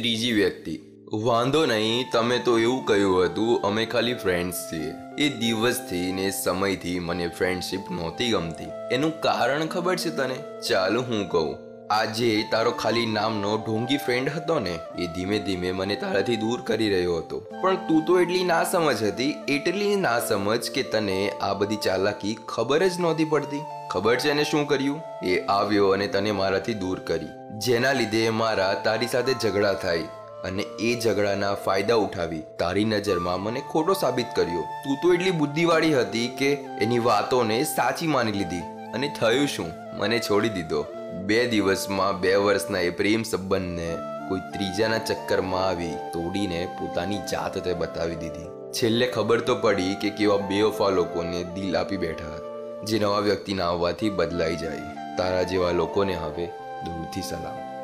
ત્રીજી વ્યક્તિ. વાંધો નહીં, તમે તો એવું કહ્યું હતું, અમે ખાલી ફ્રેન્ડ્સ છીએ. એ દિવસથી ને સમયથી મને ફ્રેન્ડશિપ નહોતી ગમતી. એનું કારણ ખબર છે તને? ચાલો હું કહું. આજે તારો ખાલી નામનો ઢોંગી ફ્રેન્ડ હતો ને, એ ધીમે ધીમે મને તારાથી દૂર કરી રહ્યો હતો. પણ તું તો એટલી ના સમજ હતી, એટલી ના સમજ કે તને આ બધી ચાલાકી ખબર જ નહોતી પડતી. ખબર છે એને શું કર્યું? એ આવ્યો અને તને મારાથી દૂર કરી. જેના લીધે મારા તારી સાથે ઝઘડા થાય અને એ ઝઘડાના ફાયદા ઉઠાવી તારી નજરમાં મને ખોટો સાબિત કર્યો. તું તો એટલી બુદ્ધિવાળી હતી કે એની વાતોને સાચી માની લીધી અને થયું શું? મને છોડી દીધો. બે દિવસમાં બે વર્ષના એ પ્રેમ સંબંધને કોઈ ત્રીજાના ચક્કરમાં આવી તોડીને પોતાની જાત તે બતાવી દીધી. છેલ્લે ખબર તો પડી કે કેવા બેવફા લોકોને દિલ આપી બેઠા જે નવા વ્યક્તિના આવવાથી બદલાઈ જાય. તારા જેવા લોકોને હવે દૂરથી સલામ.